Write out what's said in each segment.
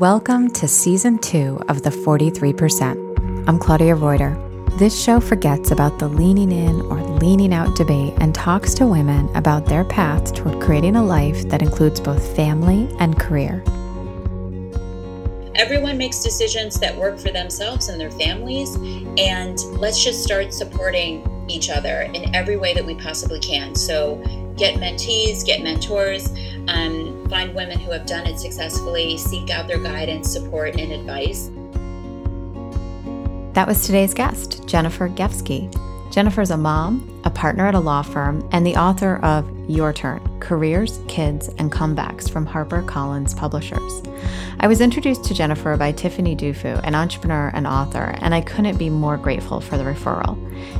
Welcome to season two of The 43%. I'm Claudia Reuter. This show forgets about the leaning in or leaning out debate and talks to women about their path toward creating a life that includes both family and career. Everyone makes decisions that work for themselves and their families, and let's just start supporting each other in every way that we possibly can. So, get mentees, get mentors, um, find women who have done it successfully, seek out their guidance, support, and advice. That was today's guest, Jennifer Gefsky. Jennifer's a mom, a partner at a law firm, and the author of Your Turn Careers, Kids, and Comebacks from HarperCollins Publishers. I was introduced to Jennifer by Tiffany Dufu, an entrepreneur and author, and I couldn't be more grateful for the referral.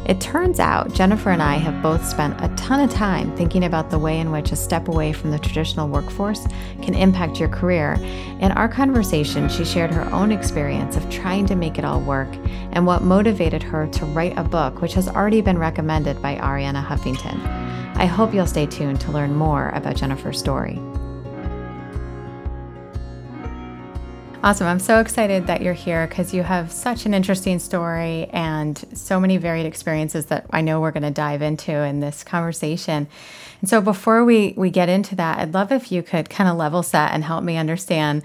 It turns out Jennifer and I have both spent a ton of time thinking about the way in which a step away from the traditional workforce can impact your career. In our conversation, she shared her own experience of trying to make it all work and what motivated her to write a book, which has already been recommended by Arianna Huffington. I hope you'll stay tuned to learn more about Jennifer's story. Awesome. I'm so excited that you're here because you have such an interesting story and so many varied experiences that I know we're going to dive into in this conversation. And so before we, we get into that, I'd love if you could kind of level set and help me understand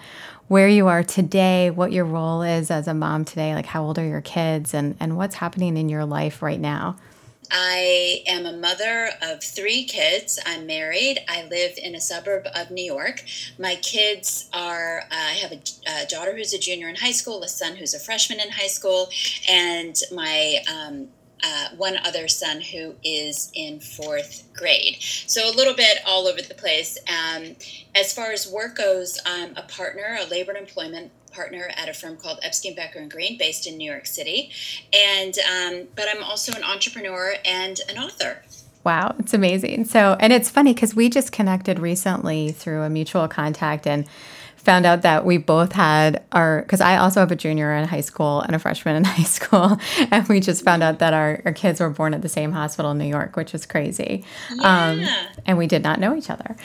where you are today, what your role is as a mom today, like how old are your kids and, and what's happening in your life right now. I am a mother of three kids. I'm married. I live in a suburb of New York. My kids are, uh, I have a, a, daughter who's a junior in high school, a son who's a freshman in high school, and my um, uh, one other son who is in fourth grade. So a little bit all over the place. Um, as far as work goes, I'm a partner, a labor and employment partner at a firm called Epstein Becker and Green, based in New York City, and um, but I'm also an entrepreneur and an author. Wow, it's amazing. So, and it's funny because we just connected recently through a mutual contact, and found out that we both had our because I also have a junior in high school and a freshman in high school, and we just found out that our, our kids were born at the same hospital in New York, which is crazy. Yeah. Um, and we did not know each other.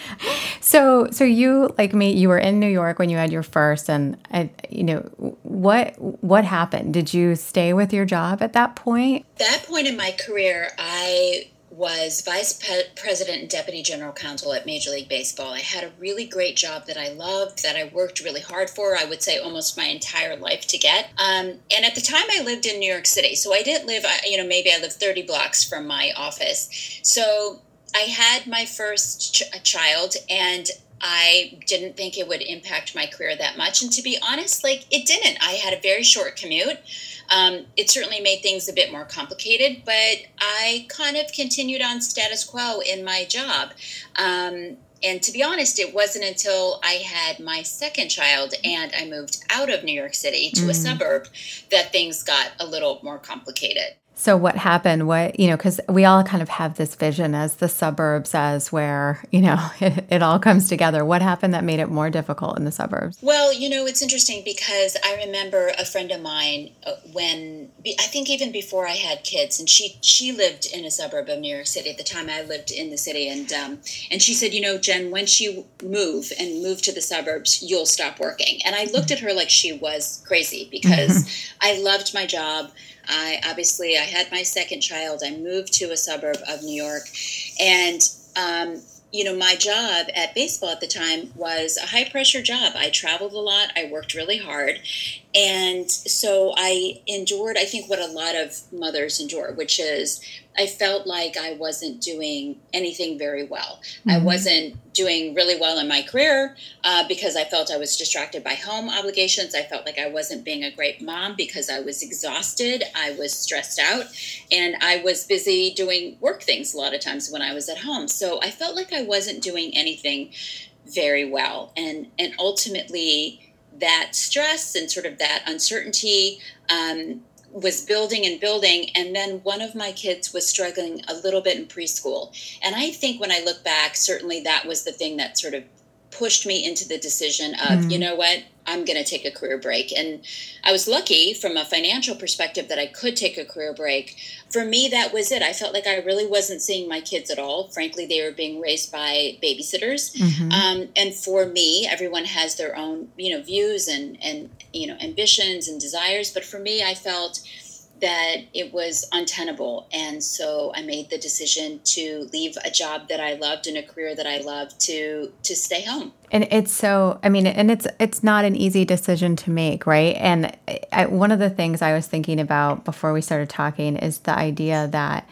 So, so you like me, you were in New York when you had your first, and I, you know what what happened? Did you stay with your job at that point? That point in my career, I was vice pe- president and deputy general counsel at Major League Baseball. I had a really great job that I loved, that I worked really hard for, I would say almost my entire life to get. Um, and at the time, I lived in New York City. So I didn't live, you know, maybe I lived 30 blocks from my office. So I had my first ch- child and I didn't think it would impact my career that much. And to be honest, like it didn't. I had a very short commute. Um, it certainly made things a bit more complicated, but I kind of continued on status quo in my job. Um, and to be honest, it wasn't until I had my second child and I moved out of New York City to mm. a suburb that things got a little more complicated. So what happened? What you know? Because we all kind of have this vision as the suburbs, as where you know it, it, all comes together. What happened that made it more difficult in the suburbs? Well, you know, it's interesting because I remember a friend of mine uh, when I think even before I had kids, and she she lived in a suburb of New York City at the time. I lived in the city, and um, and she said, you know, Jen, once you move and move to the suburbs, you'll stop working. And I looked at her like she was crazy because I loved my job. I obviously I had my second child. I moved to a suburb of New York, and um, you know my job at baseball at the time was a high pressure job. I traveled a lot. I worked really hard, and so I endured. I think what a lot of mothers endure, which is I felt like I wasn't doing anything very well. Mm-hmm. I wasn't doing really well in my career uh, because I felt I was distracted by home obligations. I felt like I wasn't being a great mom because I was exhausted. I was stressed out, and I was busy doing work things a lot of times when I was at home. So I felt like I wasn't doing anything very well, and and ultimately that stress and sort of that uncertainty um, was building and building. And then one of my kids was struggling a little bit in preschool. And i think when i look back certainly that was the thing that sort of pushed me into the decision of mm. you know what I'm going to take a career break. And I was lucky from a financial perspective that I could take a career break. For me, that was it. I felt like I really wasn't seeing my kids at all. Frankly, they were being raised by babysitters. Mm-hmm. Um, and for me, everyone has their own, you know, views and, and, you know, ambitions and desires. But for me, I felt that it was untenable. And so I made the decision to leave a job that I loved and a career that I loved to to stay home. And it's so I mean and it's it's not an easy decision to make, right? And I, one of the things I was thinking about before we started talking is the idea that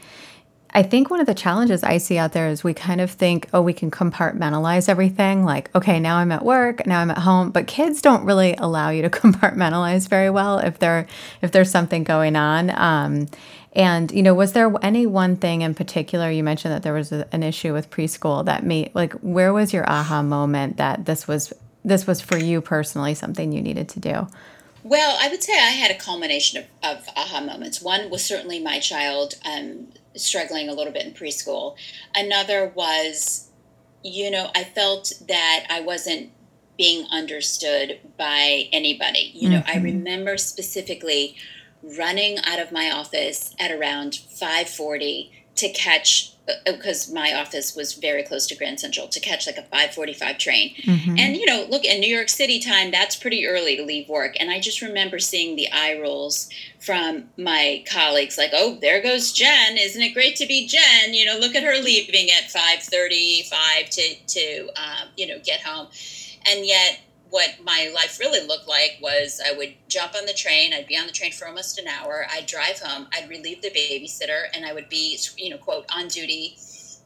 I think one of the challenges I see out there is we kind of think, oh, we can compartmentalize everything. Like, okay, now I'm at work, now I'm at home. But kids don't really allow you to compartmentalize very well if there if there's something going on. Um, and you know, was there any one thing in particular? You mentioned that there was a, an issue with preschool that made like, where was your aha moment that this was this was for you personally something you needed to do? Well, I would say I had a culmination of, of aha moments. One was certainly my child um, struggling a little bit in preschool. Another was, you know, I felt that I wasn't being understood by anybody. You know, mm-hmm. I remember specifically running out of my office at around 5:40 to catch because uh, my office was very close to Grand Central to catch like a 5:45 train. Mm-hmm. And you know, look in New York City time, that's pretty early to leave work. And I just remember seeing the eye rolls from my colleagues like, "Oh, there goes Jen. Isn't it great to be Jen? You know, look at her leaving at 5:35 to to um, you know, get home." And yet what my life really looked like was I would jump on the train, I'd be on the train for almost an hour, I'd drive home, I'd relieve the babysitter, and I would be, you know, quote, on duty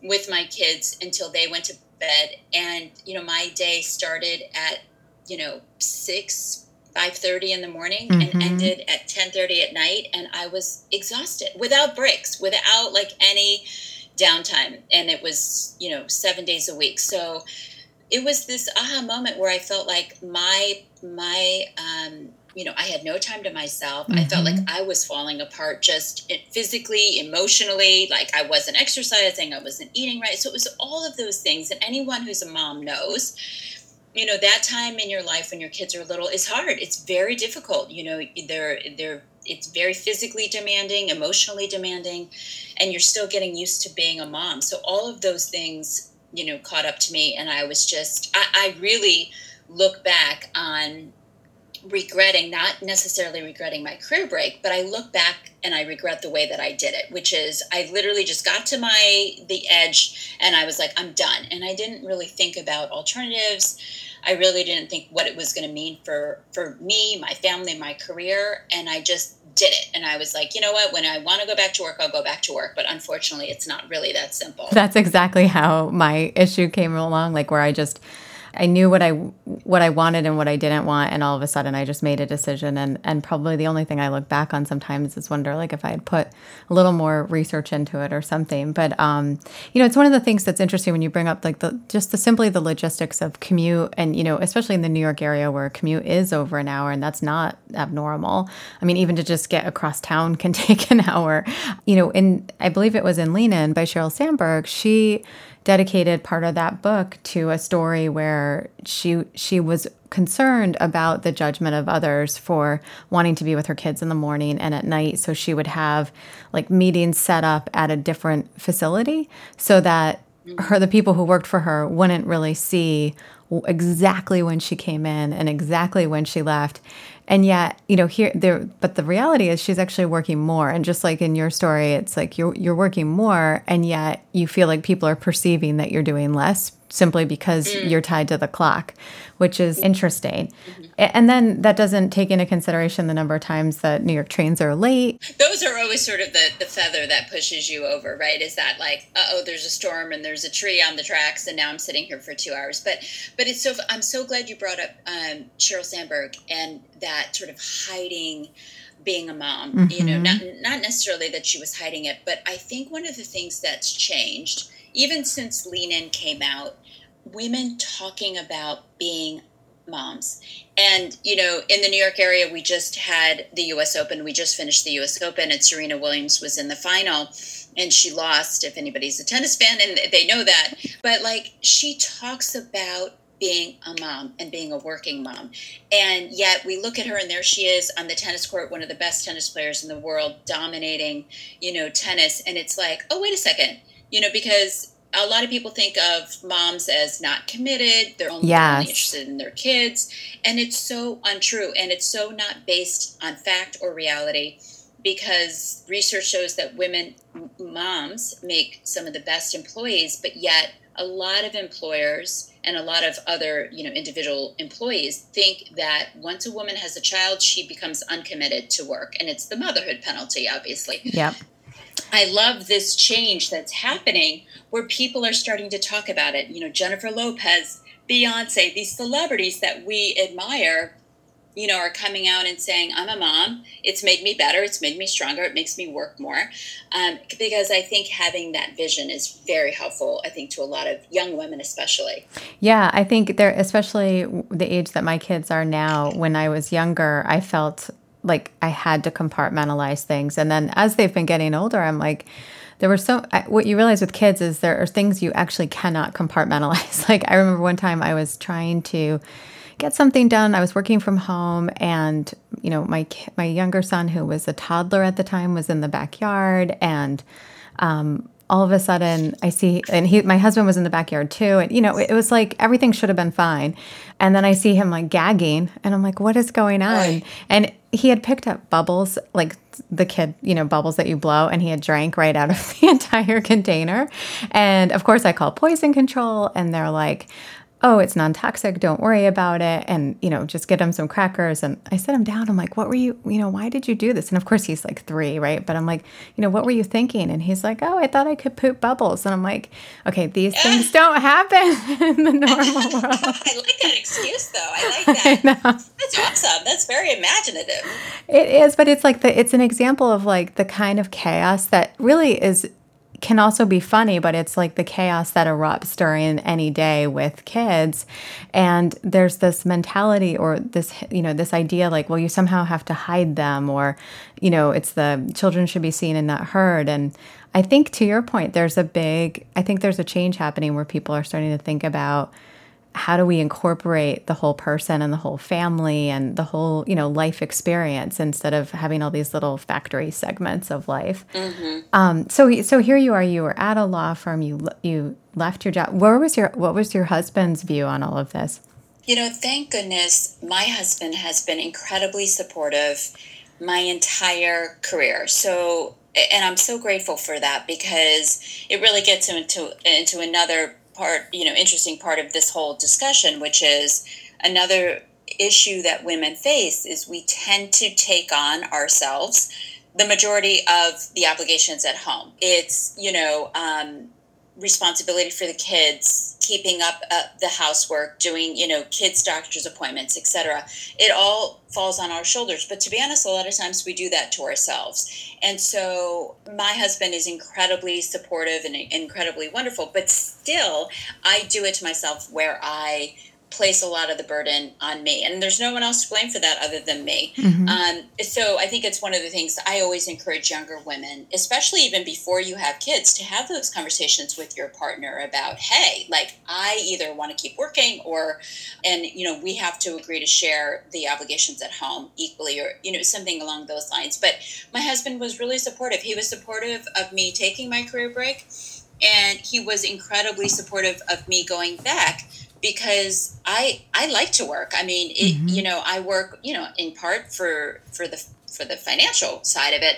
with my kids until they went to bed. And, you know, my day started at, you know, 6, 5.30 in the morning mm-hmm. and ended at 10.30 at night. And I was exhausted without breaks, without like any downtime. And it was, you know, seven days a week. So, it was this aha moment where I felt like my my um, you know I had no time to myself. Mm-hmm. I felt like mm-hmm. I was falling apart just physically, emotionally. Like I wasn't exercising, I wasn't eating right. So it was all of those things. And anyone who's a mom knows. You know that time in your life when your kids are little is hard. It's very difficult. You know they're they're it's very physically demanding, emotionally demanding, and you're still getting used to being a mom. So all of those things you know caught up to me and i was just I, I, really look back on regretting not necessarily regretting my career break but i look back and i regret the way that i did it which is i literally just got to my the edge and i was like i'm done. And i didn't really think about alternatives. I really didn't think what it was going to mean for for me my family my career and i just did it. And I was like, you know what? When I want to go back to work, I'll go back to work. But unfortunately, it's not really that simple. That's exactly how my issue came along, like where I just I knew what I what I wanted and what I didn't want, and all of a sudden I just made a decision. And and probably the only thing I look back on sometimes is wonder like if I had put a little more research into it or something. But um, you know, it's one of the things that's interesting when you bring up like the just the simply the logistics of commute, and you know, especially in the New York area where commute is over an hour, and that's not abnormal. I mean, even to just get across town can take an hour. You know, and I believe it was in Lean In by Sheryl Sandberg. She dedicated part of that book to a story where she she was concerned about the judgment of others for wanting to be with her kids in the morning and at night. So she would have like meetings set up at a different facility so that her the people who worked for her wouldn't really see exactly when she came in and exactly when she left and yet you know here there but the reality is she's actually working more. And just like in your story it's like you're you're working more and yet you feel like people are perceiving that you're doing less simply because mm. you're tied to the clock, which is interesting. Mm-hmm. And then that doesn't take into consideration the number of times that New York trains are late. Those are always sort of the, the feather that pushes you over, right? Is that like, oh, there's a storm and there's a tree on the tracks, and now I'm sitting here for two hours. But but it's so I'm so glad you brought up um, Sheryl Sandberg and that sort of hiding being a mom. Mm-hmm. You know, mm-hmm. not not necessarily that she was hiding it, but I think one of the things that's changed even since Lean In came out, women talking about being moms. And, you know, in the New York area, we just had the US Open. We just finished the US Open, and Serena Williams was in the final and she lost, if anybody's a tennis fan, and they know that. But, like, she talks about being a mom and being a working mom. And yet we look at her and there she is on the tennis court, one of the best tennis players in the world, dominating, you know, tennis. And it's like, oh, wait a second, you know, because a lot of people think of moms as not committed. They're only yes. interested in their kids. And it's so untrue. And it's so not based on fact or reality because research shows that women moms make some of the best employees, but yet a lot of employers and a lot of other you know individual employees think that once a woman has a child she becomes uncommitted to work and it's the motherhood penalty obviously yep I love this change that's happening where people are starting to talk about it. You know, Jennifer Lopez, Beyonce, these celebrities that we admire you know, are coming out and saying, I'm a mom. It's made me better. It's made me stronger. It makes me work more. Um, because I think having that vision is very helpful, I think, to a lot of young women, especially. Yeah, I think they're, especially the age that my kids are now, when I was younger, I felt like I had to compartmentalize things. And then as they've been getting older, I'm like, there were so what you realize with kids is there are things you actually cannot compartmentalize. Like I remember one time I was trying to get something done. I was working from home, and you know, my my younger son, who was a toddler at the time, was in the backyard, and um, all of a sudden I see, and he, my husband was in the backyard too, and you know, it, it was like everything should have been fine, and then I see him like gagging, and I'm like, what is going on? And he had picked up bubbles, like the kid, you know, bubbles that you blow, and he had drank right out of the entire container. And of course, I call poison control, and they're like, oh, it's non toxic, don't worry about it. And, you know, just get him some crackers. And I set him down. I'm like, what were you, you know, why did you do this? And of course, he's like three, right? But I'm like, you know, what were you thinking? And he's like, oh, I thought I could poop bubbles. And I'm like, okay, these things don't happen in the normal world. I like that excuse, though. I like that. I That's awesome. That's very imaginative. It is, but it's like the, it's an example of like the kind of chaos that really is can also be funny, but it's like the chaos that erupts during any day with kids. And there's this mentality or this, you know, this idea like, well, you somehow have to hide them or, you know, it's the children should be seen and not heard. And I think to your point, there's a big, I think there's a change happening where people are starting to think about, how do we incorporate the whole person and the whole family and the whole you know life experience instead of having all these little factory segments of life? Mm-hmm. um, so so here you are you were at a law firm you you left your job. Where was your what was your husband's view on all of this? You know thank goodness my husband has been incredibly supportive my entire career. So and i'm so grateful for that because it really gets into into another part, you know, interesting part of this whole discussion, which is another issue that women face is we tend to take on ourselves the majority of the obligations at home. It's, you know, um, responsibility for the kids, keeping up uh, the housework, doing you know kids' doctor's appointments, etc. It all falls on our shoulders. But to be honest, a lot of times we do that to ourselves. And so my husband is incredibly supportive and incredibly wonderful. But still, I do it to myself where I place a lot of the burden on me. And there's no one else to blame for that other than me. Mm-hmm. um, so i think it's one of the things i always encourage younger women especially even before you have kids to have those conversations with your partner about hey like i either want to keep working or and you know we have to agree to share the obligations at home equally or you know something along those lines. But my husband was really supportive. He was supportive of me taking my career break and he was incredibly supportive of me going back because I I like to work. I mean, it, mm-hmm. you know, I work, you know, in part for for the for the financial side of it,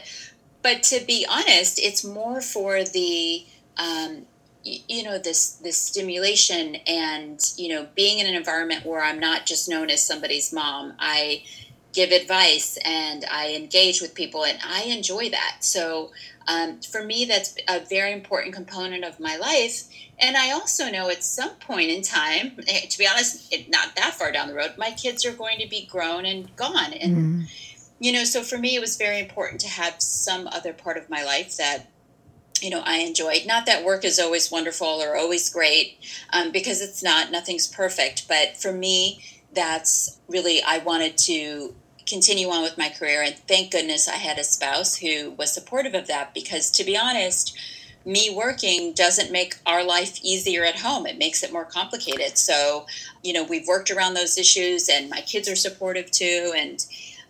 but to be honest, it's more for the um, you, you know this this stimulation and you know being in an environment where I'm not just known as somebody's mom. I give advice and I engage with people, and I enjoy that. So um, for me, that's a very important component of my life. And I also know at some point in time, eh, to be honest, not that far down the road, my kids are going to be grown and gone. And, mm-hmm. you know, so for me, it was very important to have some other part of my life that you know i enjoyed not that work is always wonderful or always great um, because it's not nothing's perfect but for me that's really i wanted to continue on with my career. And thank goodness I had a spouse who was supportive of that because, to be honest, me working doesn't make our life easier at home. It makes it more complicated. So, you know, we've worked around those issues, and my kids are supportive too. And,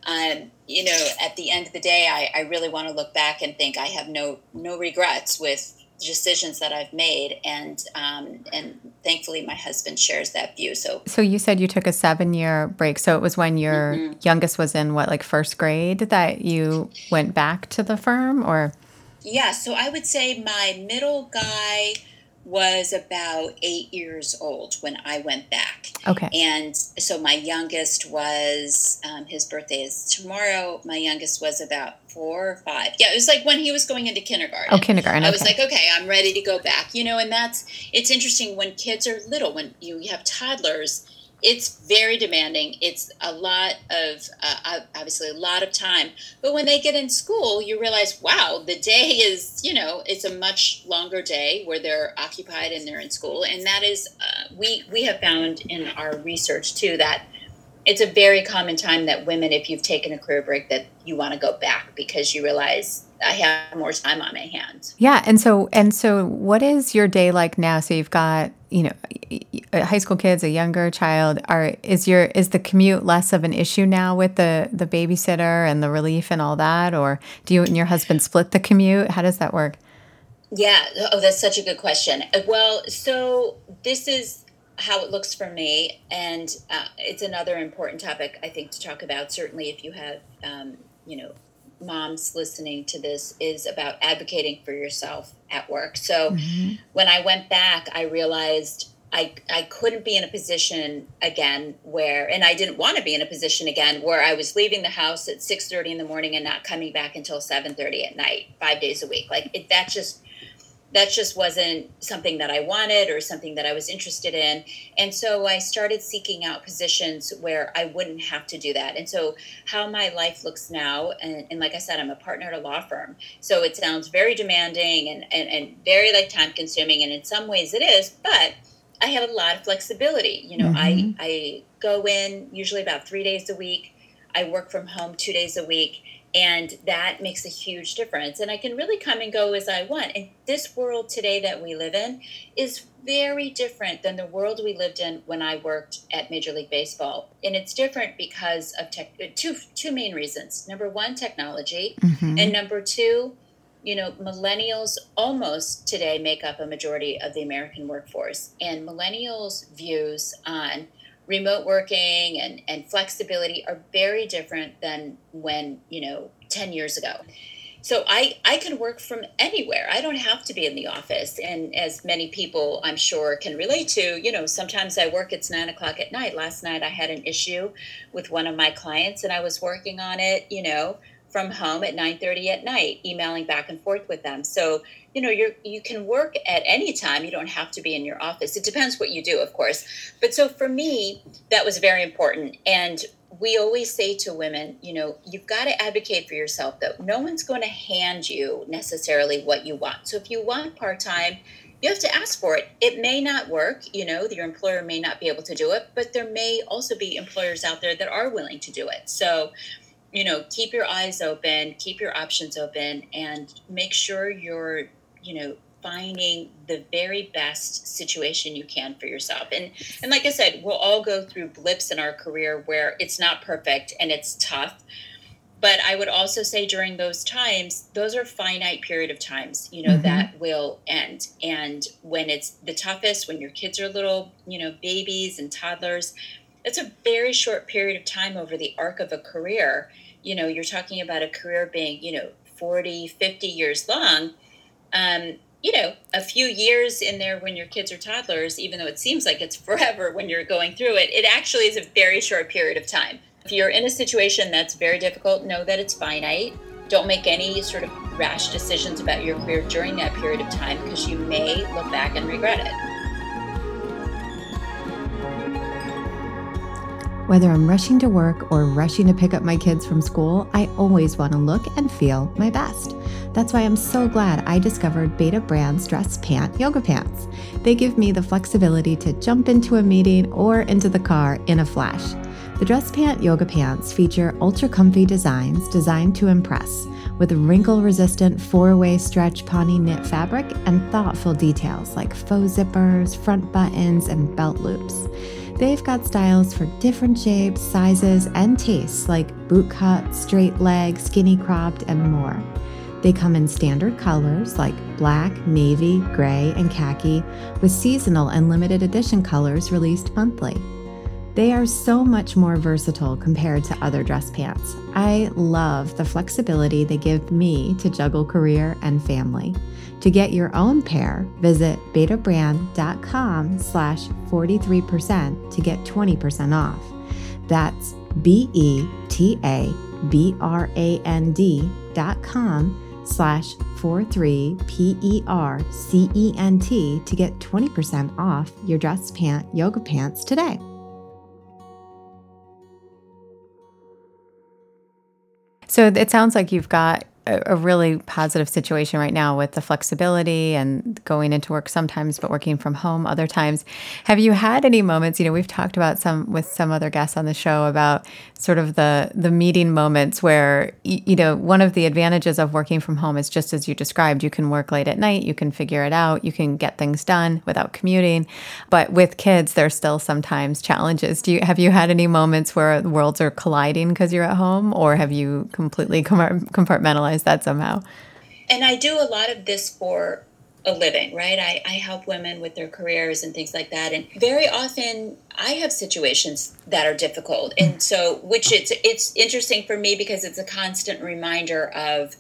um, you know, at the end of the day, I, I really want to look back and think I have no no regrets with decisions that I've made, and um, and thankfully my husband shares that view. So, so you said you took a seven year break. So it was when your mm-hmm. youngest was in what, like first grade, that you went back to the firm, or? Yeah, so I would say my middle guy was about eight years old when I went back. Okay. And so my youngest was, um, his birthday is tomorrow. My youngest was about four or five. Yeah, it was like when he was going into kindergarten. Oh, kindergarten. I okay. was like, okay, I'm ready to go back. You know, and that's, it's interesting when kids are little, when you have toddlers it's very demanding. It's a lot of, uh, obviously, a lot of time. But when they get in school, you realize, wow, the day is, you know, it's a much longer day where they're occupied and they're in school. And that is, uh, we, we have found in our research too that it's a very common time that women, if you've taken a career break, that you want to go back because you realize I have more time on my hands. Yeah, and so and so, what is your day like now? So you've got you know high school kids, a younger child. Are is your is the commute less of an issue now with the the babysitter and the relief and all that, or do you and your husband split the commute? How does that work? Yeah, oh, that's such a good question. Well, so this is how it looks for me, and uh, it's another important topic I think to talk about. Certainly, if you have um, you know moms listening to this is about advocating for yourself at work. So mm-hmm. when I went back, I realized I, I couldn't be in a position again where and I didn't want to be in a position again where I was leaving the house at 6:30 in the morning and not coming back until 7:30 at night 5 days a week like it, that just that just wasn't something that I wanted or something that I was interested in. And so I started seeking out positions where I wouldn't have to do that. And so, how my life looks now, and, and like I said, I'm a partner at a law firm. So it sounds very demanding and, and, and very like time consuming. And in some ways it is, but I have a lot of flexibility. You know, mm-hmm. I, I go in usually about three days a week, I work from home two days a week and that makes a huge difference and i can really come and go as i want and this world today that we live in is very different than the world we lived in when i worked at major league baseball and it's different because of tech, two two main reasons number one technology mm-hmm. and number two you know millennials almost today make up a majority of the american workforce and millennials views on remote working and, and flexibility are very different than when, you know, 10 years ago. So I, I can work from anywhere. I don't have to be in the office. And as many people I'm sure can relate to, you know, sometimes I work, it's nine o'clock at night. Last night I had an issue with one of my clients and I was working on it, you know, from home at 9:30 at night emailing back and forth with them. So you know you you can work at any time. You don't have to be in your office. It depends what you do of course. But so for me that was very important. And we always say to women you know you've got to advocate for yourself that no one's going to hand you necessarily what you want. So if you want part-time you have to ask for it. It may not work, you know, your employer may not be able to do it, but there may also be employers out there that are willing to do it. So you know, keep your eyes open, keep your options open, and make sure you're, you know, finding the very best situation you can for yourself. And and like I said, we'll all go through blips in our career where it's not perfect and it's tough. But I would also say during those times, those are finite period of times, you know, mm-hmm. that will end. And when it's the toughest, when your kids are little, you know, babies and toddlers, it's a very short period of time over the arc of a career. You know you're talking about a career being you know 40 50 years long. Um, you know a few years in there when your kids are toddlers even though it seems like it's forever when you're going through it it actually is a very short period of time. If you're in a situation that's very difficult know that it's finite. Don't make any sort of rash decisions about your career during that period of time because you may look back and regret it Whether I'm rushing to work or rushing to pick up my kids from school, I always want to look and feel my best. That's why I'm so glad I discovered Betabrand's Dress Pant Yoga Pants. They give me the flexibility to jump into a meeting or into the car in a flash. The dress pant yoga pants feature ultra comfy designs designed to impress, with wrinkle resistant four way stretch ponte knit fabric and thoughtful details like faux zippers, front buttons, and belt loops. They've got styles for different shapes, sizes, and tastes like boot cut, straight leg, skinny cropped, and more. They come in standard colors like black, navy, gray, and khaki, with seasonal and limited edition colors released monthly. They are so much more versatile compared to other dress pants. I love the flexibility they give me to juggle career and family. To get your own pair, visit betabrand.com slash 43% to get 20% off. That's B-E-T-A-B-R-A-N-D dot com slash 43-P-E-R-C-E-N-T to get 20% off your dress pant yoga pants today. So it sounds like you've got a, really positive situation right now with the flexibility and going into work sometimes, but working from home other times. Have you had any moments? You know, we've talked about some with some other guests on the show about sort of the the meeting moments where you know one of the advantages of working from home is just as you described. You can work late at night, you can figure it out, you can get things done without commuting. But with kids, there's still sometimes challenges. Do you have you had any moments where worlds are colliding because you're at home, or have you completely compartmentalized? That somehow. And I do a lot of this for a living, right? I, I help women with their careers and things like that. And very often I have situations that are difficult. And so which it's it's interesting for me because it's a constant reminder of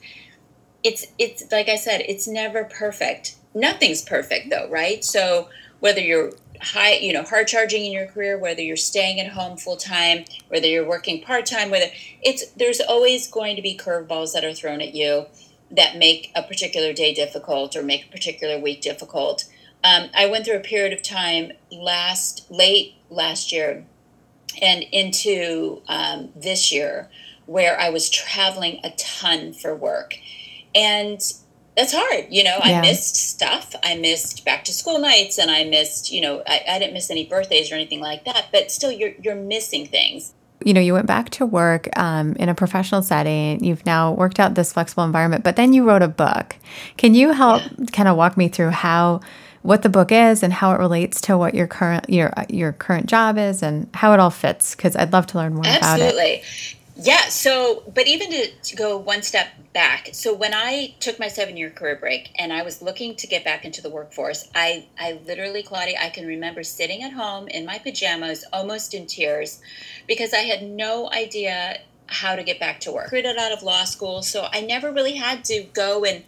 it's it's like I said, it's never perfect. Nothing's perfect though, right? So whether you're high, you know, hard charging in your career, whether you're staying at home full time, whether you're working part time, whether it's there's always going to be curveballs that are thrown at you that make a particular day difficult or make a particular week difficult. Um, I went through a period of time last late last year and into um, this year where I was traveling a ton for work. And that's hard. You know, yeah. I missed stuff. I missed back to school nights and I missed, you know, I, I didn't miss any birthdays or anything like that, but still you're, you're missing things you know, you went back to work um, in a professional setting. You've now worked out this flexible environment, but then you wrote a book. Can you help yeah. kind of walk me through how, what the book is, and how it relates to what your current your your current job is, and how it all fits? Because I'd love to learn more Absolutely. about it. Yeah. So, but even to, to go one step back, so when I took my seven year career break and I was looking to get back into the workforce, I, I literally, Claudia, I can remember sitting at home in my pajamas, almost in tears, because I had no idea how to get back to work. Recruited out of law school, so I never really had to go and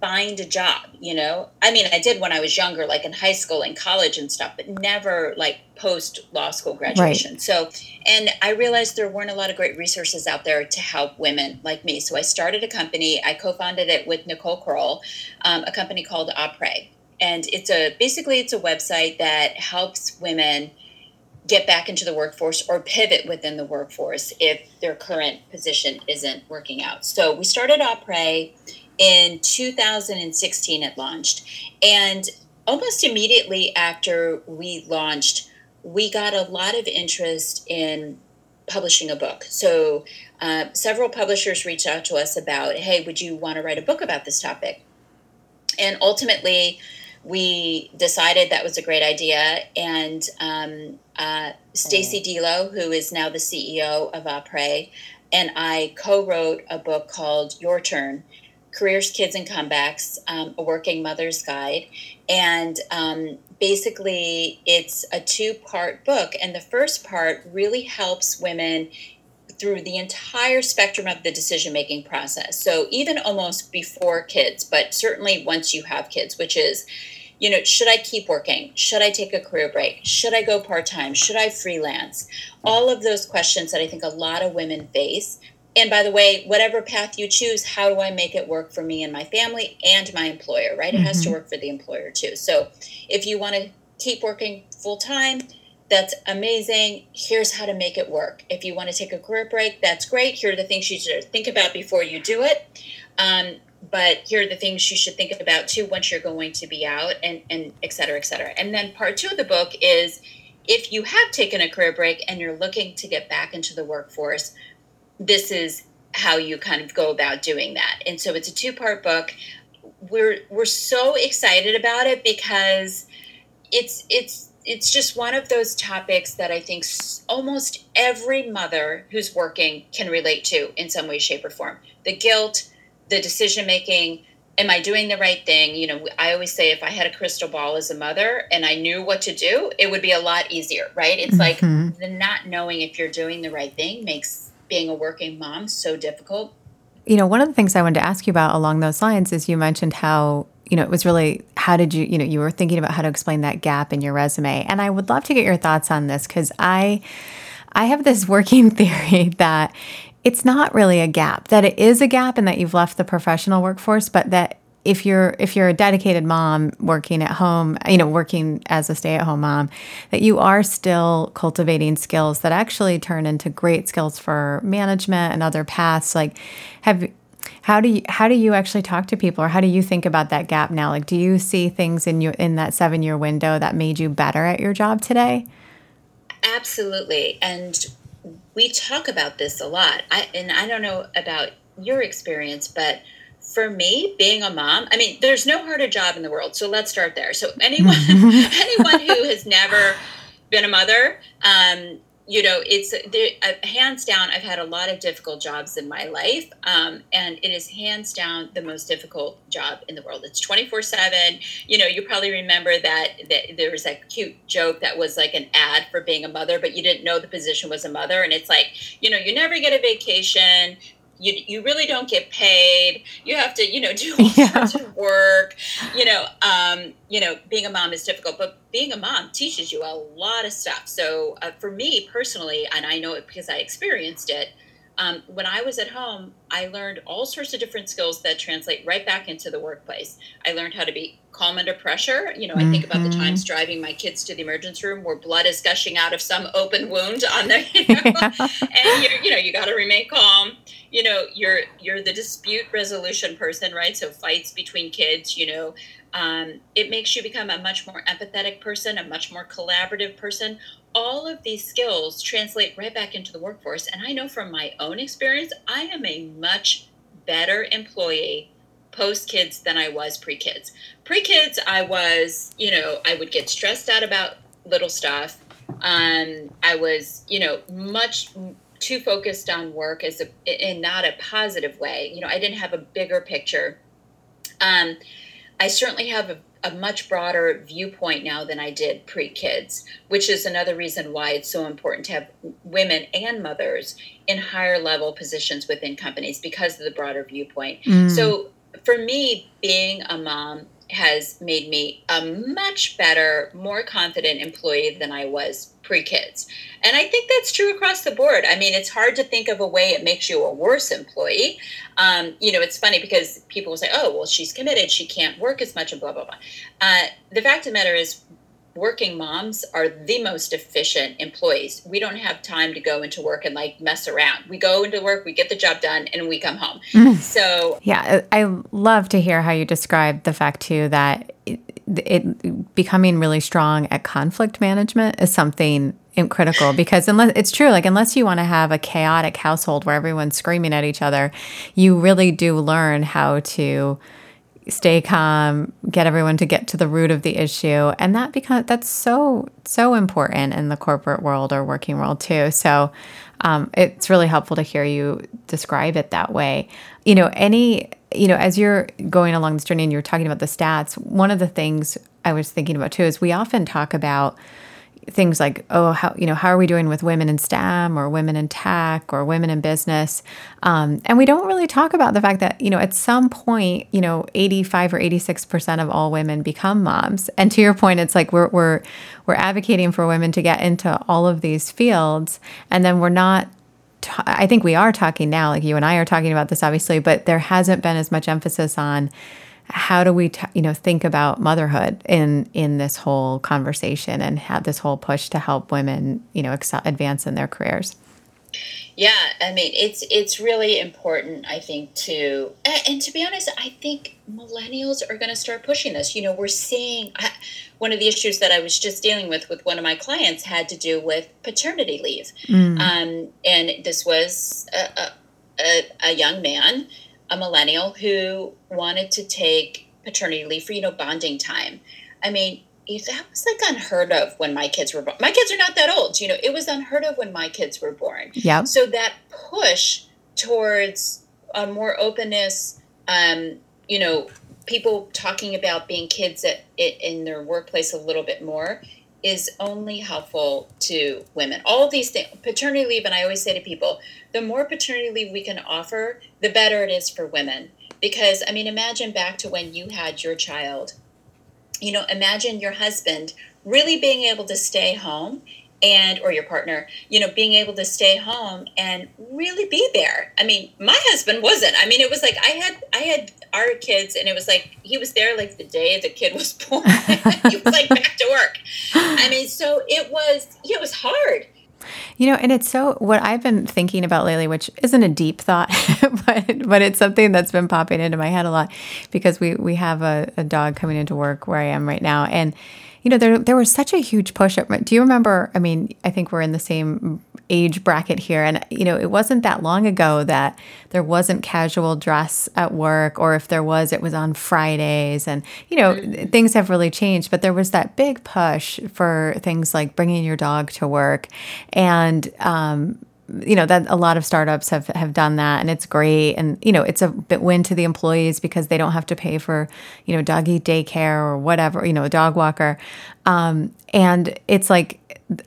find a job, you know? I mean, I did when I was younger, like in high school and college and stuff, but never like post law school graduation. Right. So, and I realized there weren't a lot of great resources out there to help women like me. So I started a company. I co-founded it with Nicole Kroll, um, a company called Après. And it's a, basically it's a website that helps women get back into the workforce or pivot within the workforce if their current position isn't working out. So we started Après in 2016 it launched. And almost immediately after we launched we got a lot of interest in publishing a book. So uh, several publishers reached out to us about hey would you want to write a book about this topic? And ultimately we decided that was a great idea. And um, uh, Stacey. Delo, who is now the ceo of apres and i co-wrote a book called your turn Careers, Kids, and Comebacks, um, a working mother's guide. And um, basically, it's a two part book. And the first part really helps women through the entire spectrum of the decision making process. So, even almost before kids, but certainly once you have kids, which is, you know, should I keep working? Should I take a career break? Should I go part time? Should I freelance? All of those questions that I think a lot of women face and by the way, whatever path you choose, how do I make it work for me and my family and my employer, right? It mm-hmm. has to mm-hmm. work for the employer too. So if you want to keep working full time, that's amazing. Here's how to make it work. If you want to take a career break, that's great. Here are the things you should think about before you do it. Um, but here are the things you should think about too once you're going to be out and, and et cetera, et cetera. And then part two of the book is if you have taken a career break and you're looking to get back into the workforce, this is how you kind of go about doing that. And so it's a two part book. We're we're so excited about it because it's it's it's just one of those topics that I think almost every mother who's working can relate to in some way, shape, or form. The guilt, the decision making, am I doing the right thing? You know, I always say if I had a crystal ball as a mother and I knew what to do, it would be a lot easier, right? It's mm-hmm. like the not knowing if you're doing the right thing makes being a working mom so difficult. You know, one of the things I wanted to ask you about along those lines is you mentioned how, you know, it was really how did you, you know, you were thinking about how to explain that gap in your resume. And I would love to get your thoughts on this cuz I I have this working theory that it's not really a gap, that it is a gap and that you've left the professional workforce, but that if you're if you're a dedicated mom working at home, you know, working as a stay-at-home mom, that you are still cultivating skills that actually turn into great skills for management and other paths. Like have how do you how do you actually talk to people or how do you think about that gap now? Like do you see things in you in that 7-year window that made you better at your job today? Absolutely. And we talk about this a lot. I and I don't know about your experience, but for me, being a mom, I mean, there's no harder job in the world. So let's start there. So anyone, anyone who has never been a mother, um, you know, it's uh, hands down. I've had a lot of difficult jobs in my life, um, and it is hands down the most difficult job in the world. It's twenty four seven. You know, you probably remember that, that there was that cute joke that was like an ad for being a mother, but you didn't know the position was a mother, and it's like, you know, you never get a vacation you you really don't get paid. You have to you know do all yeah. sorts of work. You know, um, you know, being a mom is difficult, but being a mom teaches you a lot of stuff. So uh, for me personally, and I know it because I experienced it. Um, when I was at home, I learned all sorts of different skills that translate right back into the workplace. I learned how to be calm under pressure. You know, I think about the mm-hmm. times driving my kids to the emergency room where blood is gushing out of some open wound on the, you know, and you you know, you got to remain calm. You know, you're you're the dispute resolution person, right? So fights between kids, you know, um, it makes you become a much more empathetic person, a much more collaborative person. All of these skills translate right back into the workforce. And I know from my own experience, I am a much better employee post kids than I was pre kids. Pre kids, I was, you know, I would get stressed out about little stuff. Um, I was, you know, much too focused on work as a in not a positive way. You know, I didn't have a bigger picture. Um, I certainly have a, a much broader viewpoint now than I did pre kids, which is another reason why it's so important to have women and mothers in higher level positions within companies because of the broader viewpoint. Mm. So for me, being a mom has made me a much better, more confident employee than I was pre kids. And I think that's true across the board. I mean, it's hard to think of a way it makes you a worse employee. Um, you know, it's funny because people will say, oh, well, she's committed, she can't work as much, and blah, blah, blah. Uh, the fact of the matter is, working moms are the most efficient employees. We don't have time to go into work and like mess around. We go into work, we get the job done, and we come home. Mm. So, yeah, I love to hear how you describe the fact too that it, it becoming really strong at conflict management is something critical because unless it's true like unless you want to have a chaotic household where everyone's screaming at each other you really do learn how to stay calm, get everyone to get to the root of the issue. And that becomes that's so, so important in the corporate world or working world too. So um, it's really helpful to hear you describe it that way. You know, any, you know, as you're going along this journey and you're talking about the stats, one of the things I was thinking about too is we often talk about things like oh how you know how are we doing with women in STEM or women in tech or women in business? Um, and we don't really talk about the fact that you know at some point you know 85 or 86 percent of all women become moms. And to your point it's like we're we're we're advocating for women to get into all of these fields. And then we're not I think we are talking now like you and I are talking about this obviously but there hasn't been as much emphasis on how do we t- you know think about motherhood in in this whole conversation and have this whole push to help women you know advance in their careers Yeah, I mean it's it's really important. I think to and to be honest, I think millennials are going to start pushing this. You know, we're seeing one of the issues that I was just dealing with with one of my clients had to do with paternity leave, mm. um, and this was a, a, a young man, a millennial who wanted to take paternity leave for you know bonding time. I mean, that was like unheard of when my kids were born. My kids are not that old, you know. It was unheard of when my kids were born. Yeah. So that push towards a more openness, um, you know, people talking about being kids at in their workplace a little bit more is only helpful to women. All these things, paternity leave, and I always say to people, the more paternity leave we can offer, the better it is for women. Because I mean, imagine back to when you had your child you know, imagine your husband really being able to stay home and or your partner you know being able to stay home and really be there i mean my husband wasn't i mean it was like i had i had our kids and it was like he was there like the day the kid was born he was like back to work i mean so it was it was hard you know, and it's so what I've been thinking about lately, which isn't a deep thought, but but it's something that's been popping into my head a lot because we we have a, a dog coming into work where I am right now, and you know, there there was such a huge push. Do you remember? I mean, I think we're in the same age bracket here, and you know, it wasn't that long ago that there wasn't casual dress at work, or if there was, it was on Fridays, and you know, mm-hmm. things have really changed. But there was that big push for things like bringing your dog to work, and um, you know that a lot of startups have have done that and it's great and you know it's a bit win to the employees because they don't have to pay for you know doggy daycare or whatever you know a dog walker um, and it's like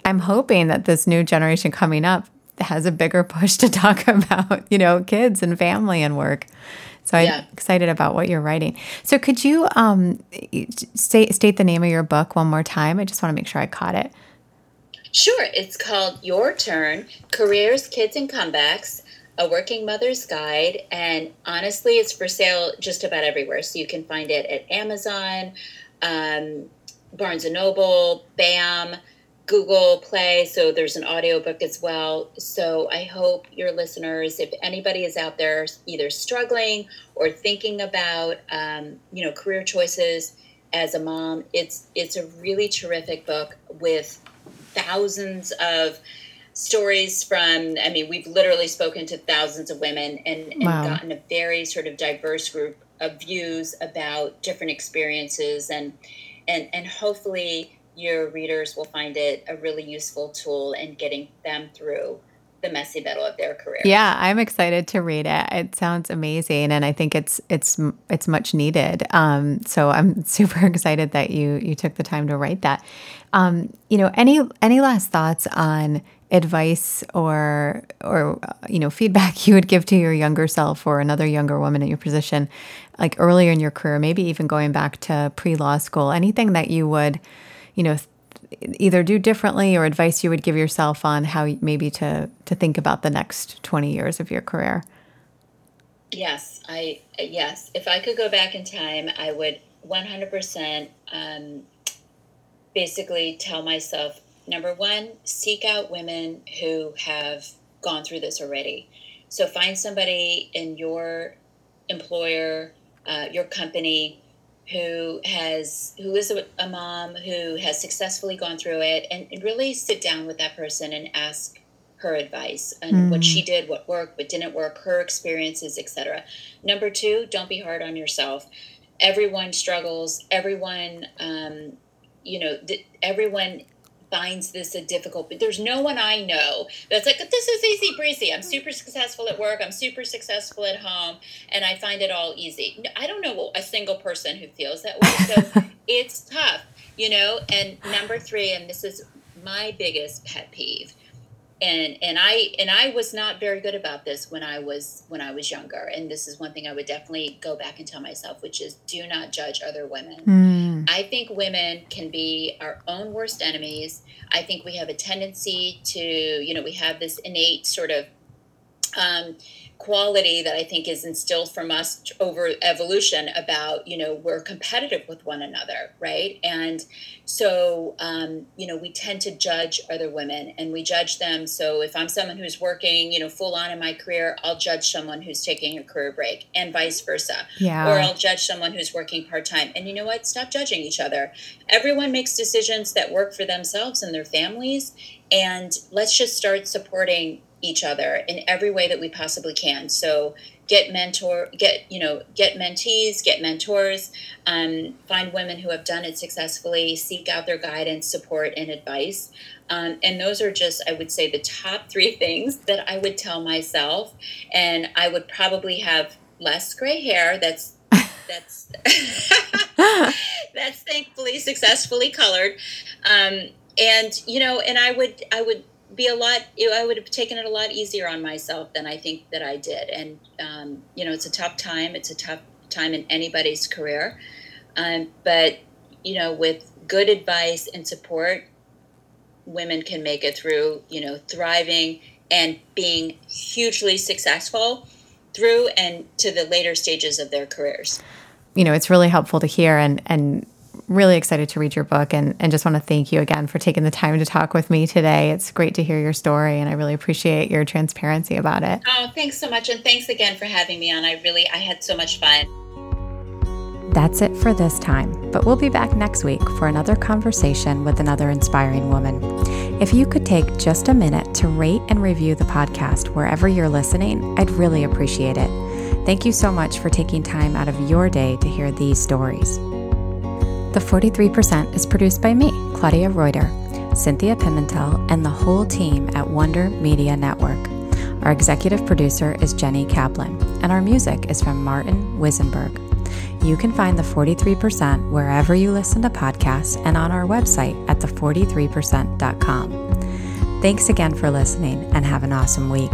i'm hoping that this new generation coming up has a bigger push to talk about you know kids and family and work so I'm yeah. excited about what you're writing. So could you um, state state the name of your book one more time? I just want to make sure I caught it. Sure. It's called Your Turn Careers, Kids, and Comebacks, a working mother's guide. And honestly, it's for sale just about everywhere. So you can find it at Amazon, um, Barnes and Noble, BAM, Google Play. So there's an audiobook as well. So I hope your listeners, if anybody is out there either struggling or thinking about, um, you know, career choices as a mom, it's it's a really terrific book with thousands of stories from i mean we've literally spoken to thousands of women and, and wow. gotten a very sort of diverse group of views about different experiences and and and hopefully your readers will find it a really useful tool in getting them through the messy middle of their career. Yeah, I'm excited to read it. It sounds amazing, and I think it's it's it's much needed. Um, so I'm super excited that you you took the time to write that. Um, you know, any any last thoughts on advice or or you know feedback you would give to your younger self or another younger woman in your position like earlier in your career maybe even going back to pre-law school anything that you would you know either do differently or advice you would give yourself on how maybe to to think about the next 20 years of your career? Yes i yes. If i could go back in time i would 100% um, basically tell myself number one seek out women who have gone through this already. So find somebody in your employer uh, your company who has who is a, a, mom who has successfully gone through it and, really sit down with that person and ask her advice and mm. what she did what worked what didn't work her experiences etc number two don't be hard on yourself. Everyone struggles. Everyone um, you know th- everyone finds this a difficult but there's no one i know that's like this is easy breezy. I'm hmm. super successful at work. I'm super successful at home and i find it all easy. I don't know a single person who feels that way so it's tough you know? And number three and this is my biggest pet peeve and and I and I was not very good about this when I was when I was younger. And this is one thing I would definitely go back and tell myself, which is do not judge other women. Mm. I think women can be our own worst enemies. I think we have a tendency to, you know, we have this innate sort of um, quality that I think is instilled from us over evolution about, you know, we're competitive with one another, right? And so, um, you know, we tend to judge other women and we judge them. So if I'm someone who's working, you know, full on in my career, I'll judge someone who's taking a career break and vice versa. Yeah. Or I'll judge someone who's working part time. And you know what? Stop judging each other. Everyone makes decisions that work for themselves and their families. And let's just start supporting each other in every way that we possibly can. So get mentor, get you know, get mentees, get mentors, um, find women who have done it successfully, seek out their guidance, support, and advice. Um, and those are just, I would say, the top three things that I would tell myself. And I would probably have less gray hair. That's that's that's thankfully successfully colored. Um, and you know, and I would I would be a lot i would have taken it a lot easier on myself than i think that i did. And um, you know it's a tough time. It's a tough time in anybody's career. Um, but you know with good advice and support women can make it through you know thriving and being hugely successful through and to the later stages of their careers. You know it's really helpful to hear and and really excited to read your book and, and just want to thank you again for taking the time to talk with me today. It's great to hear your story and I really appreciate your transparency about it. Oh, thanks so much. And thanks again for having me on. I really, I had so much fun. That's it for this time, but we'll be back next week for another conversation with another inspiring woman. If you could take just a minute to rate and review the podcast wherever you're listening, I'd really appreciate it. Thank you so much for taking time out of your day to hear these stories. The 43% is produced by me, Claudia Reuter, Cynthia Pimentel, and the whole team at Wonder Media Network. Our executive producer is Jenny Kaplan, and our music is from Martin Wisenberg. You can find the 43% wherever you listen to podcasts and on our website at the43%.com. Thanks again for listening and have an awesome week.